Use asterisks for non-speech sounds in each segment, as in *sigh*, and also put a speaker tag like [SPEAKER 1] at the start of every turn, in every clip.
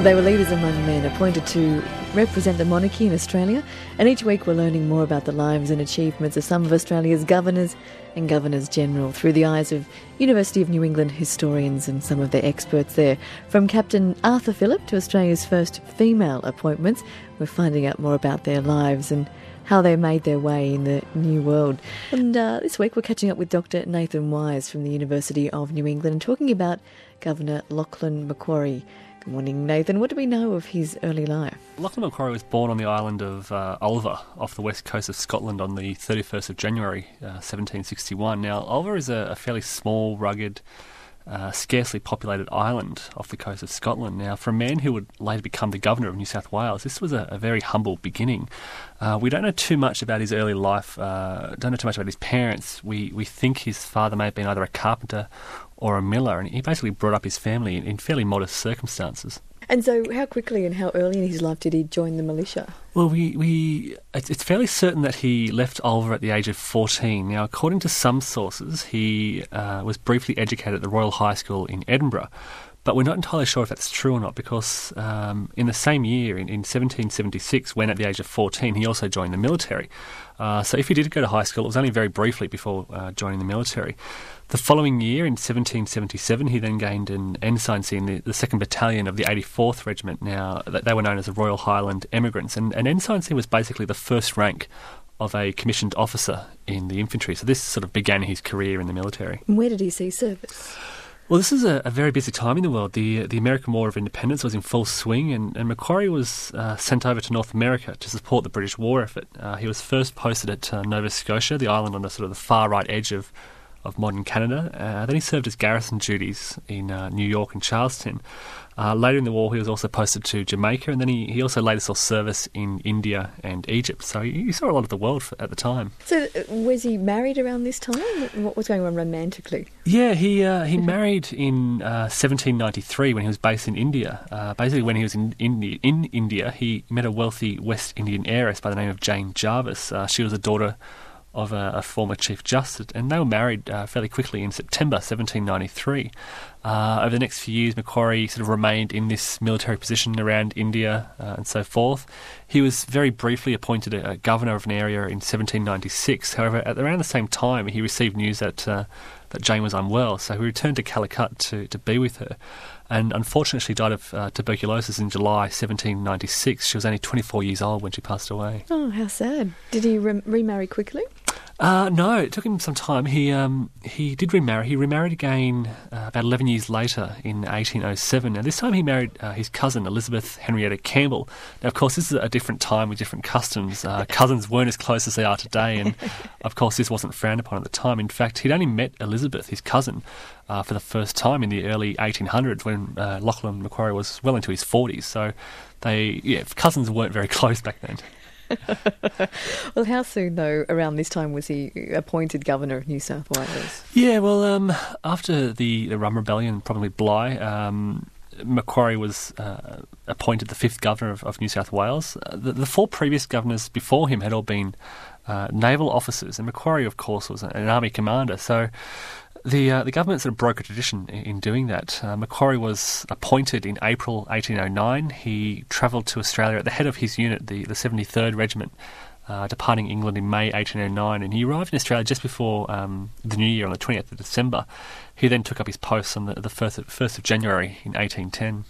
[SPEAKER 1] Well, they were leaders among men appointed to represent the monarchy in Australia, and each week we're learning more about the lives and achievements of some of Australia's governors and governors general through the eyes of University of New England historians and some of their experts there. From Captain Arthur Phillip to Australia's first female appointments, we're finding out more about their lives and how they made their way in the new world. And uh, this week we're catching up with Dr. Nathan Wise from the University of New England and talking about Governor Lachlan Macquarie. Good morning, Nathan. What do we know of his early life?
[SPEAKER 2] Lachlan Macquarie was born on the island of uh, Ulva off the west coast of Scotland on the 31st of January uh, 1761. Now, Ulva is a, a fairly small, rugged, uh, scarcely populated island off the coast of Scotland. Now, for a man who would later become the governor of New South Wales, this was a, a very humble beginning. Uh, we don't know too much about his early life, uh, don't know too much about his parents. We, we think his father may have been either a carpenter or a miller, and he basically brought up his family in, in fairly modest circumstances.
[SPEAKER 1] And so, how quickly and how early in his life did he join the militia?
[SPEAKER 2] Well, we, we it's, fairly certain that he left Ulva at the age of 14. Now, according to some sources, he uh, was briefly educated at the Royal High School in Edinburgh, but we're not entirely sure if that's true or not because um, in the same year, in, in 1776, when at the age of 14, he also joined the military. Uh, so if he did go to high school, it was only very briefly before uh, joining the military. The following year, in 1777, he then gained an ensigncy in the, the 2nd Battalion of the 84th Regiment. Now, they were known as the Royal Highland Emigrants, and an ensigncy was basically the first rank of a commissioned officer in the infantry. So this sort of began his career in the military.
[SPEAKER 1] Where did he see service?
[SPEAKER 2] Well, this is a, a, very busy time in the world. The the American War of Independence was in full swing, and, and Macquarie was uh, sent over to North America to support the British war effort. Uh, he was first posted at uh, Nova Scotia, the island on the sort of the far right edge of of modern Canada. Uh, then he served as garrison duties in uh, New York and Charleston. Uh, later in the war, he was also posted to Jamaica, and then he, he also later saw service in India and Egypt. So he, he saw a lot of the world for, at the time.
[SPEAKER 1] So uh, was he married around this time? What was going on romantically?
[SPEAKER 2] Yeah, he uh, he married in 1793 uh, when he was based in India. basically, when he was in, in, in India, he met a wealthy West Indian heiress by the name of Jane Jarvis. she was a daughter of a, a, former Chief Justice, and they were married uh, fairly quickly in September 1793. Uh, over the next few years, Macquarie sort of remained in this military position around India uh, and so forth. He was very briefly appointed a, a, governor of an area in 1796. However, at around the same time, he received news that uh, that Jane was unwell, so he returned to Calicut to, to be with her. And unfortunately, she died of uh, tuberculosis in July 1796. She was only 24 years old when she passed away.
[SPEAKER 1] Oh, how sad. Did he re- remarry quickly?
[SPEAKER 2] Uh, no, it took him some time. He um, he did remarry. He remarried again uh, about 11 years later in 1807. Now, this time he married uh, his cousin, Elizabeth Henrietta Campbell. Now, of course, this is a different time with different customs. Uh, cousins weren't as close as they are today, and *laughs* of course, this wasn't frowned upon at the time. In fact, he'd only met Elizabeth, his cousin, uh, for the first time in the early 1800s when uh, Lachlan Macquarie was well into his 40s. So, they, yeah, cousins weren't very *laughs* close back then. *laughs*
[SPEAKER 1] well, how soon, though, around this time was he appointed governor of New South Wales?
[SPEAKER 2] Yeah, well, um, after the, the Rum Rebellion, probably Bligh, um, Macquarie was uh, appointed the fifth governor of, of New South Wales. Uh, the, the, four previous governors before him had all been uh, naval officers, and Macquarie, of course, was an, an army commander. So the uh, the government sort of broke a tradition in, in doing that. Uh, Macquarie was appointed in April 1809. He travelled to Australia at the head of his unit, the, the 73rd Regiment, uh, departing England in May 1809, and he arrived in Australia just before um, the New Year on the 20th of December. He then took up his post on the, the 1st, of, 1st of January in 1810.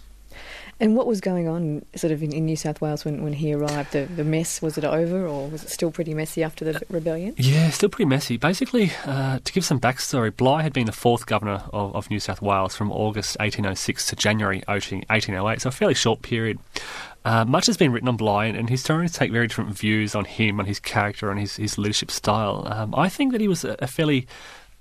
[SPEAKER 1] And what was going on sort of in, in, New South Wales when, when he arrived? The, the mess, was it over or was it still pretty messy after the rebellion?
[SPEAKER 2] Yeah, still pretty messy. Basically, uh, to give some backstory, Bligh had been the fourth governor of, of New South Wales from August 1806 to January 1808, so a fairly short period. Uh, much has been written on Bligh, and historians take very different views on him, on his character, on his, his leadership style. Um, I think that he was a, a fairly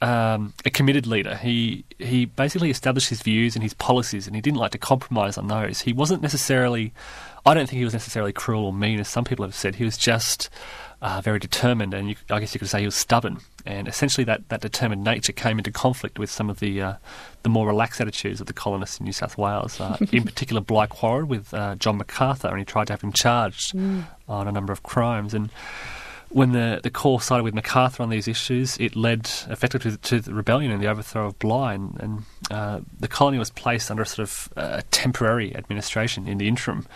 [SPEAKER 2] um, a committed leader. He he basically established his views and his policies, and he didn't like to compromise on those. He wasn't necessarily, I don't think he was necessarily cruel or mean, as some people have said. He was just uh, very determined, and you, I guess you could say he was stubborn. And essentially, that, that determined nature came into conflict with some of the uh, the more relaxed attitudes of the colonists in New South Wales. Uh, *laughs* in particular, Bligh quarrelled with uh, John Macarthur, and he tried to have him charged mm. on a number of crimes and. When the, the Corps sided with MacArthur on these issues, it led effectively to, to the rebellion and the overthrow of Bligh, and, and uh, the colony was placed under a sort of uh, temporary administration in the interim.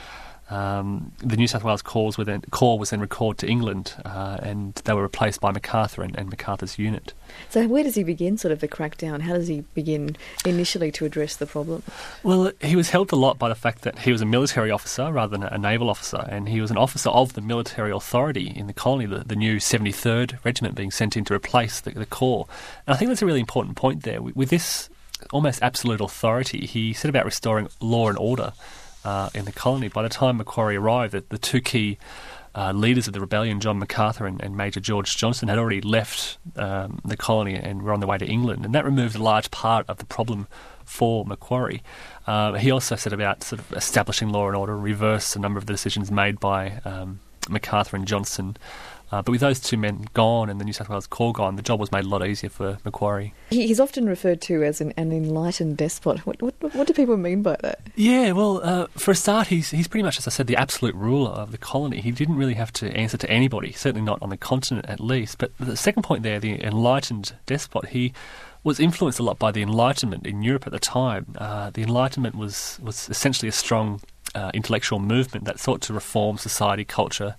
[SPEAKER 2] Um, the New South Wales Corps, were then, Corps was then recalled to England, uh, and they were replaced by Macquarie and, and, Macquarie's unit.
[SPEAKER 1] So, where does he begin, sort of the crackdown? How does he begin initially to address the problem?
[SPEAKER 2] Well, he was helped a lot by the fact that he was a military officer rather than a naval officer, and he was an officer of the military authority in the colony, the, the new 73rd Regiment being sent in to replace the, the Corps. And I think that's a really important point there. With this almost absolute authority, he set about restoring law and order uh, in the colony. By the time Macquarie arrived, the, the two key uh, leaders of the rebellion, John MacArthur and, and Major George Johnston, had already left um, the colony and were on their way to England, and that removed a large part of the problem for Macquarie. Uh, he also set about sort of establishing law and order, and reverse a number of the decisions made by um, MacArthur and Johnston uh, but with those two men gone and the New South Wales Corps gone, the job was made a lot easier for Macquarie.
[SPEAKER 1] He's often referred to as an, an enlightened despot. What, what, what, do people mean by that?
[SPEAKER 2] Yeah, well, uh, for a start, he's, he's pretty much, as I said, the absolute ruler of the colony. He didn't really have to answer to anybody, certainly not on the continent at least. But the second point there, the enlightened despot, he was influenced a lot by the Enlightenment in Europe at the time. Uh, the Enlightenment was, was essentially a strong uh, intellectual movement that sought to reform society, culture,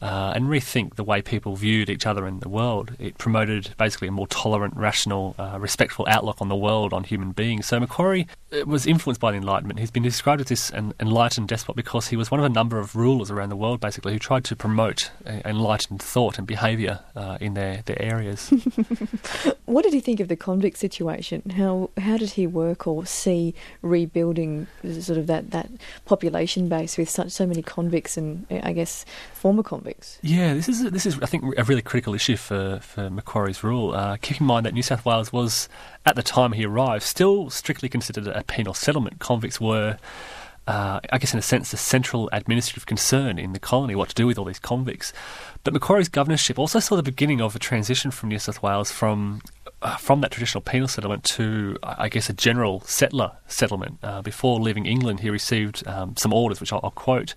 [SPEAKER 2] uh, and rethink the way people viewed each other in the world. It promoted basically a more tolerant, rational, uh, respectful outlook on the world, on human beings. So Macquarie was influenced by the Enlightenment. He's been described as this an enlightened despot because he was one of a number of rulers around the world, basically, who tried to promote enlightened thought and behaviour uh, in their, their areas. *laughs*
[SPEAKER 1] what did he think of the convict situation? How how did he work or see rebuilding sort of that, that population base with such so many convicts and I guess former convicts?
[SPEAKER 2] Yeah, this is this is I think a really critical issue for for Macquarie's rule. Uh, keep in mind that New South Wales was at the time he arrived still strictly considered a penal settlement. Convicts were uh, I guess in a sense, the central administrative concern in the colony, what to do with all these convicts. But Macquarie's governorship also saw the beginning of a transition from New South Wales from uh, from that traditional penal settlement to, I guess, a general settler settlement. Uh, before leaving England, he received um, some orders, which I'll, I'll quote.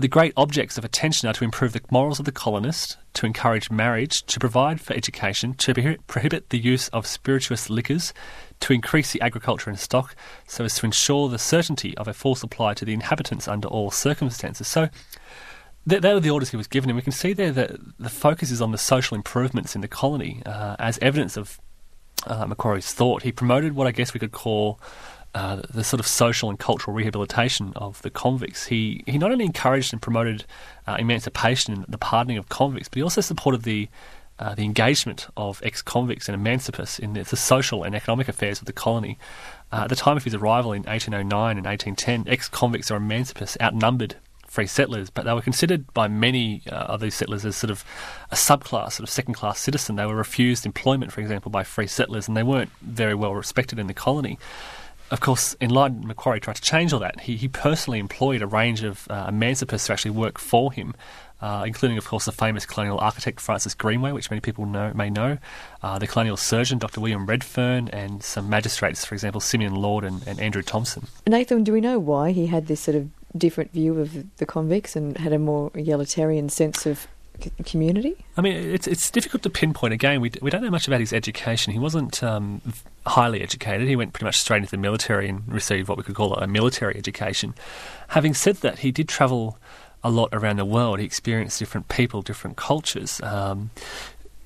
[SPEAKER 2] The great objects of attention are to improve the morals of the colonist, to encourage marriage, to provide for education, to prohibit the use of spirituous liquors, to increase the agriculture and stock, so as to ensure the certainty of a full supply to the inhabitants under all circumstances. So, they were the orders he was given, and we can see there that the focus is on the social improvements in the colony uh, as evidence of uh, Macquarie's thought. He promoted what I guess we could call uh, the sort of social and cultural rehabilitation of the convicts. He he not only encouraged and promoted uh, emancipation and the pardoning of convicts, but he also supported the uh, the engagement of ex-convicts and emancipists in the, the, social and economic affairs of the colony. Uh, at the time of his arrival in 1809 and 1810, ex-convicts or emancipists outnumbered free settlers, but they were considered by many uh, of these settlers as sort of a subclass, sort of second class citizen. They were refused employment, for example, by free settlers, and they weren't very well respected in the colony. Of course, in enlightened Macquarie tried to change all that. He, he personally employed a range of uh, emancipists to actually work for him, uh, including, of course, the famous colonial architect Francis Greenway, which many people know, may know, uh, the colonial surgeon Dr. William Redfern, and some magistrates, for example, Simeon Lord and, and Andrew Thompson.
[SPEAKER 1] Nathan, do we know why he had this sort of different view of the convicts and had a more egalitarian sense of community?
[SPEAKER 2] I mean, it's it's difficult to pinpoint. Again, we, we don't know much about his education. He wasn't um, highly educated. He went pretty much straight into the military and received what we could call a military education. Having said that, he did travel a lot around the world. He experienced different people, different cultures. Um,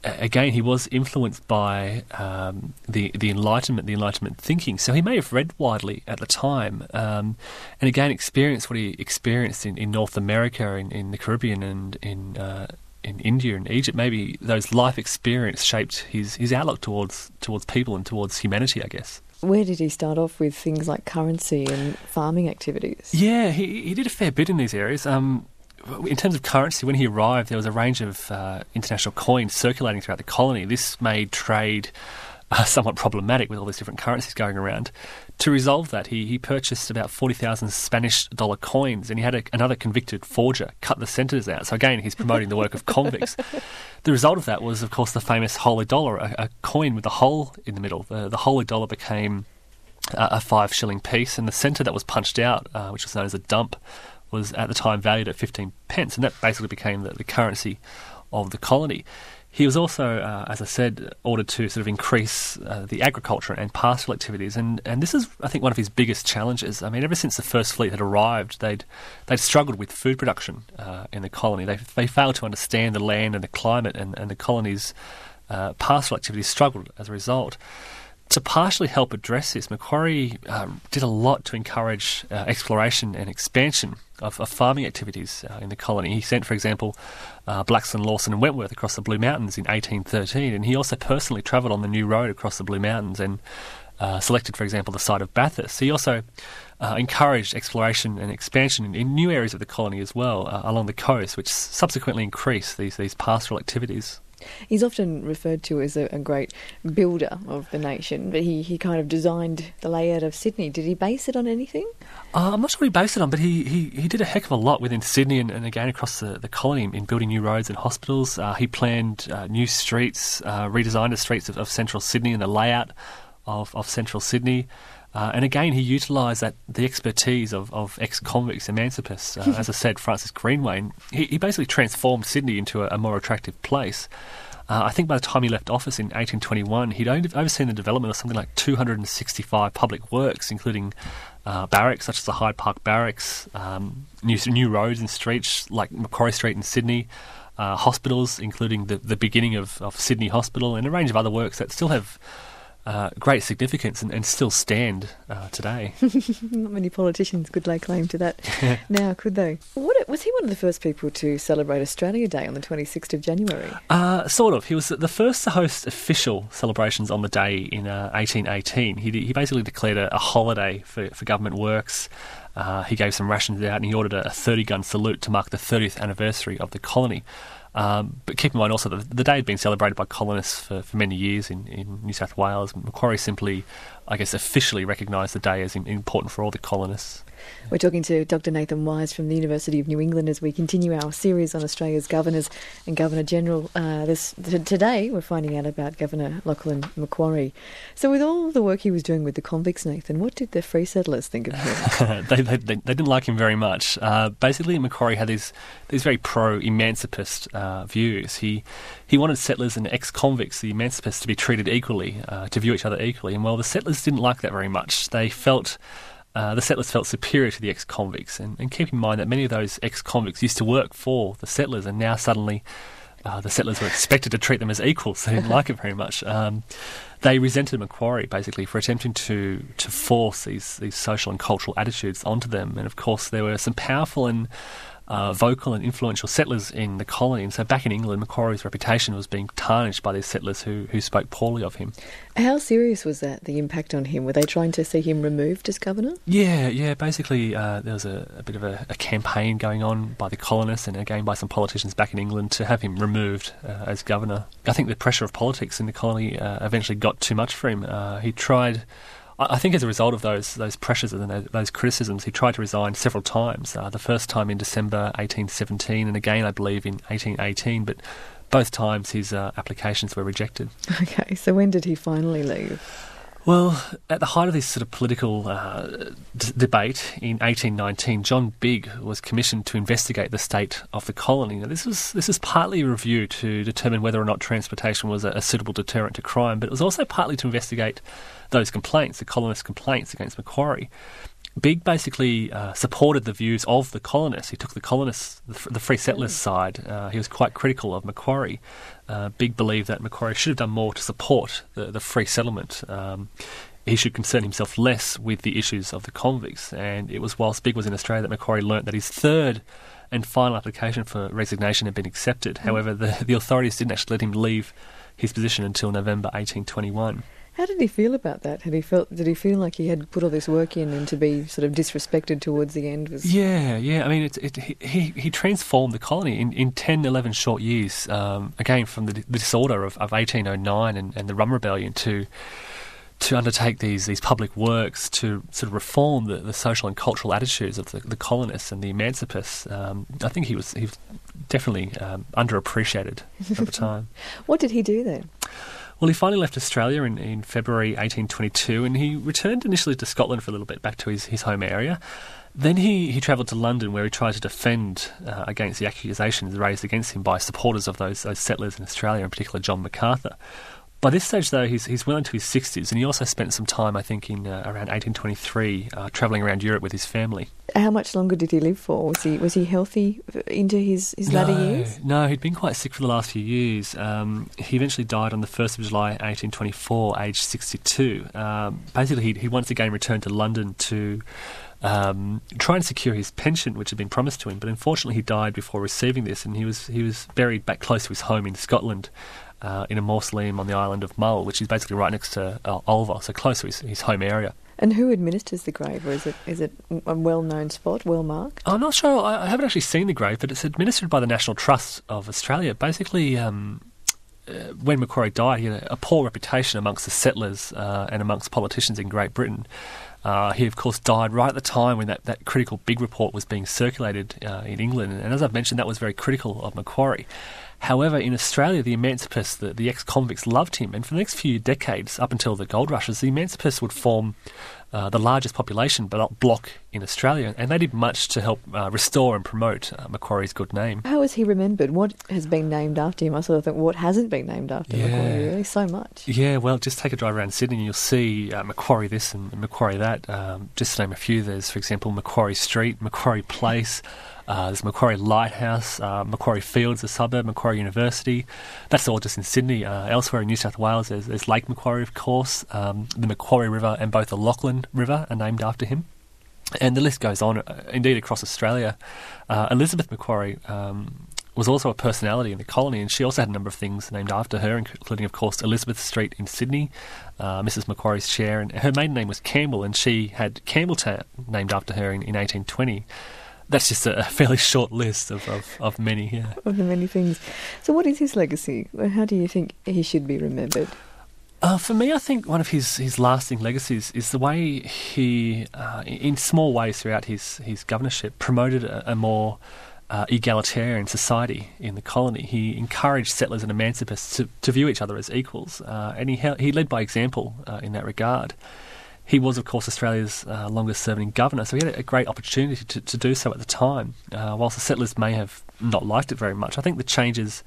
[SPEAKER 2] again, he was influenced by um, the the Enlightenment, the Enlightenment thinking. So he may have read widely at the time, um, and again experienced what he experienced in, in North America, in, in the Caribbean, and in uh, in India and Egypt. Maybe those life experience shaped his his outlook towards towards people and towards humanity. I guess.
[SPEAKER 1] Where did he start off with things like currency and farming activities?
[SPEAKER 2] Yeah, he he did a fair bit in these areas. Um, in terms of currency, when he arrived, there was a range of uh, international coins circulating throughout the colony. This made trade uh, *laughs* somewhat problematic with all these different currencies going around. To resolve that, he, he purchased about 40,000 Spanish dollar coins and he had a, another convicted forger cut the centres out. So, again, he's promoting the work of convicts. The result of that was, of course, the famous holy dollar, a, a coin with a hole in the middle. The, the holy dollar became a five shilling piece, and the centre that was punched out, uh, which was known as a dump, was at the time valued at 15 pence, and that basically became the, the currency of the colony. He was also, uh, as I said, ordered to sort of increase uh, the agriculture and pastoral activities, and, and this is, I think, one of his biggest challenges. I mean, ever since the first fleet had arrived, they'd they'd struggled with food production uh, in the colony. They they failed to understand the land and the climate, and, and the colony's uh, pastoral activities struggled as a result. To partially help address this, Macquarie um, did a lot to encourage uh, exploration and expansion of, of farming activities uh, in the colony. He sent, for example, uh, Blaxland, Lawson, and Wentworth across the Blue Mountains in 1813, and he also personally travelled on the new road across the Blue Mountains and uh, selected, for example, the site of Bathurst. He also uh, encouraged exploration and expansion in, in, new areas of the colony as well uh, along the coast, which subsequently increased these, these pastoral activities.
[SPEAKER 1] He's often referred to as a, a, great builder of the nation, but he, he kind of designed the layout of Sydney. Did he base it on anything?
[SPEAKER 2] Uh, I'm not sure he based it on, but he, he, he did a heck of a lot within Sydney and, and again across the, the colony in building new roads and hospitals. Uh, he planned uh, new streets, uh, redesigned the streets of, of, central Sydney and the layout of, of central Sydney. Uh, and again, he utilised that the expertise of, of ex-convicts, emancipists. Uh, as I said, Francis Greenway. He, he basically transformed Sydney into a, a more attractive place. Uh, I think by the time he left office in 1821, he'd overseen the development of something like 265 public works, including uh, barracks such as the Hyde Park Barracks, um, new, new roads and streets like Macquarie Street in Sydney, uh, hospitals, including the, the beginning of, of Sydney Hospital, and a range of other works that still have uh, great significance and, and still stand uh, today. *laughs*
[SPEAKER 1] Not many politicians could lay claim to that *laughs* now, could they? What, was he one of the first people to celebrate Australia Day on the 26th of January?
[SPEAKER 2] Uh, sort of. He was the first to host official celebrations on the day in 1818. Uh, he, he basically declared a, a holiday for, for government works. Uh, he gave some rations out and he ordered a 30 gun salute to mark the 30th anniversary of the colony. Um, but keep in mind also that the day had been celebrated by colonists for, for many years in, in New South Wales. Macquarie simply, I guess, officially recognise the day as important for all the colonists.
[SPEAKER 1] We're talking to Dr. Nathan Wise from the University of New England as we continue our series on Australia's governors and Governor General. Uh, this t- today, we're finding out about Governor Lachlan Macquarie. So, with all the work he was doing with the convicts, Nathan, what did the free settlers think of
[SPEAKER 2] him? *laughs* they, they, they, didn't like him very much. Uh, basically, Macquarie had these these very pro-emancipist uh, views. He he wanted settlers and ex-convicts, the emancipists, to be treated equally, uh, to view each other equally. And well, the settlers didn't like that very much. They felt uh, the settlers felt superior to the ex convicts. And, and, keep in mind that many of those ex convicts used to work for the settlers, and now suddenly uh, the settlers were expected to treat them as equals. *laughs* They didn't like it very much. Um, they resented Macquarie basically for attempting to, to force these, these social and cultural attitudes onto them. And of course, there were some powerful and uh, vocal and influential settlers in the colony. And so back in England, Macquarie's reputation was being tarnished by these settlers who, who spoke poorly of him.
[SPEAKER 1] How serious was that, the impact on him? Were they trying to see him removed as governor?
[SPEAKER 2] Yeah, yeah. Basically, uh, there was a, a bit of a, a, campaign going on by the colonists and again by some politicians back in England to have him removed uh, as governor. I think the pressure of politics in the colony uh, eventually got too much for him. Uh, he tried I think as a result of those those pressures and those criticisms, he tried to resign several times. Uh, the first time in December 1817, and again, I believe, in 1818. But both times his uh, applications were rejected. *laughs*
[SPEAKER 1] Okay, so when did he finally leave?
[SPEAKER 2] Well, at the height of this sort of political uh, d- debate in 1819, John Bigge was commissioned to investigate the state of the colony. Now, this was this is partly a review to determine whether or not transportation was a, a suitable deterrent to crime, but it was also partly to investigate those complaints, the colonists' complaints against Macquarie. Bigge basically uh, supported the views of the colonists. He took the colonists, the, the free settlers mm. side. Uh, he was quite critical of Macquarie. Uh, Bigge believed that Macquarie should have done more to support the, the free settlement. Um, he should concern himself less with the issues of the convicts. And it was whilst Bigge was in Australia that Macquarie learnt that his third and final application for resignation had been accepted. Mm. However, the, the authorities didn't actually let him leave his position until November 1821.
[SPEAKER 1] How did he feel about that? Had he felt? Did he feel like he had put all this work in, and to be sort of disrespected towards the end was?
[SPEAKER 2] Yeah, yeah. I mean, it, it, he he transformed the colony in, in 10, 11 short years. Um, again, from the, the disorder of, of 1809 and, and the Rum Rebellion to to undertake these these public works to sort of reform the, the social and cultural attitudes of the, the colonists and the emancipists. Um, I think he was he was definitely um, underappreciated at the *laughs* time.
[SPEAKER 1] what did he do then?
[SPEAKER 2] Well, he finally left Australia in, in February 1822 and he returned initially to Scotland for a little bit, back to his, his home area. Then he, he travelled to London where he tried to defend uh, against the accusations raised against him by supporters of those, those settlers in Australia, in particular John MacArthur. By this stage, though, he's, he's well into his 60s, and he also spent some time, I think, in uh, around 1823, uh, travelling around Europe with his family.
[SPEAKER 1] How much longer did he live for? Was he was he healthy into his, his latter years?
[SPEAKER 2] No, he'd been quite sick for the last few years. Um, he eventually died on the 1st of July, 1824, aged 62. Um, basically, he, he once again returned to London to um, try and secure his pension, which had been promised to him. But unfortunately, he died before receiving this, and he was he was buried back close to his home in Scotland uh, in a mausoleum on the island of Mull, which is basically right next to uh, Ulva, so close to his, his home area.
[SPEAKER 1] And who administers the grave, or is it is it a well-known spot, well marked?
[SPEAKER 2] I'm not sure. I, I haven't actually seen the grave, but it's administered by the National Trust of Australia. Basically, um, uh, when Macquarie died, he had a, a, poor reputation amongst the settlers uh, and amongst politicians in Great Britain. Uh, he, of course, died right at the time when that, that critical Bigge report was being circulated uh, in England. And as I've mentioned, that was very critical of Macquarie. However, in Australia, the emancipists, the, the ex convicts, loved him, and for the next few decades, up until the gold rushes, the emancipists would form uh, the largest population but block in Australia, and they did much to help uh, restore and promote uh, Macquarie's good name.
[SPEAKER 1] How is he remembered? What has been named after him? I sort of think, what hasn't been named after yeah. Macquarie? Really, so much.
[SPEAKER 2] Yeah, well, just take a drive around Sydney, and you'll see uh, Macquarie this and Macquarie that. Um, just to name a few, there's, for example, Macquarie Street, Macquarie Place. Uh, there's Macquarie Lighthouse, uh, Macquarie Fields, a suburb, Macquarie University. That's all just in Sydney. Uh, elsewhere in New South Wales, there's, there's Lake Macquarie, of course. Um, the Macquarie River and both the Lachlan River are named after him. And the list goes on, uh, indeed, across Australia. Uh, Elizabeth Macquarie um, was also a personality in the colony, and she also had a number of things named after her, including, of course, Elizabeth Street in Sydney, uh, Mrs. Macquarie's chair, and her maiden name was Campbell, and she had Campbelltown named after her in, in 1820 that's just a fairly *laughs* short list of, of, of many, yeah.
[SPEAKER 1] Of the many things. So, what is his legacy? How do you think he should be remembered?
[SPEAKER 2] Uh, for me, I think one of his, his lasting legacies is the way he, uh, in small ways throughout his, his governorship, promoted a, a more uh, egalitarian society in the colony. He encouraged settlers and emancipists to, to view each other as equals, uh, and he, he led by example uh, in that regard. He was, of course, Australia's uh, longest serving governor, so he had a great opportunity to, to do so at the time. Whilst the settlers may have not liked it very much, I think the changes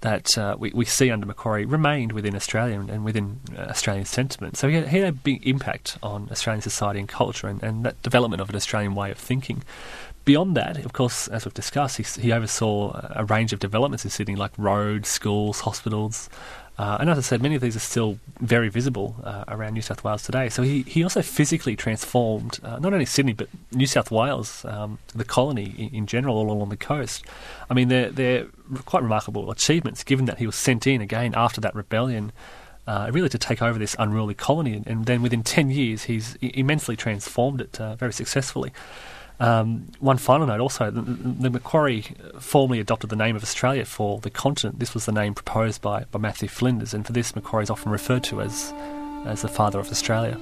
[SPEAKER 2] that uh, we, we see under Macquarie remained within Australia and, and within uh, Australian sentiment. So he had, he had, a big impact on Australian society and culture and, and that development of an Australian way of thinking. Beyond that, of course, as we've discussed, he, he oversaw a range of developments in Sydney, like roads, schools, hospitals, uh, and as I said, many of these are still very visible uh, around New South Wales today. So he, he also physically transformed uh, not only Sydney, but New South Wales, um, the colony in, in, general, all along the coast. I mean, they're, they're quite remarkable achievements given that he was sent in again after that rebellion. Uh, really to take over this unruly colony, and, and, then within 10 years, he's immensely transformed it uh, very successfully. Um, one final note also, the, the, Macquarie formally adopted the name of Australia for the continent. This was the name proposed by, by Matthew Flinders, and for this, Macquarie is often referred to as, as the father of Australia.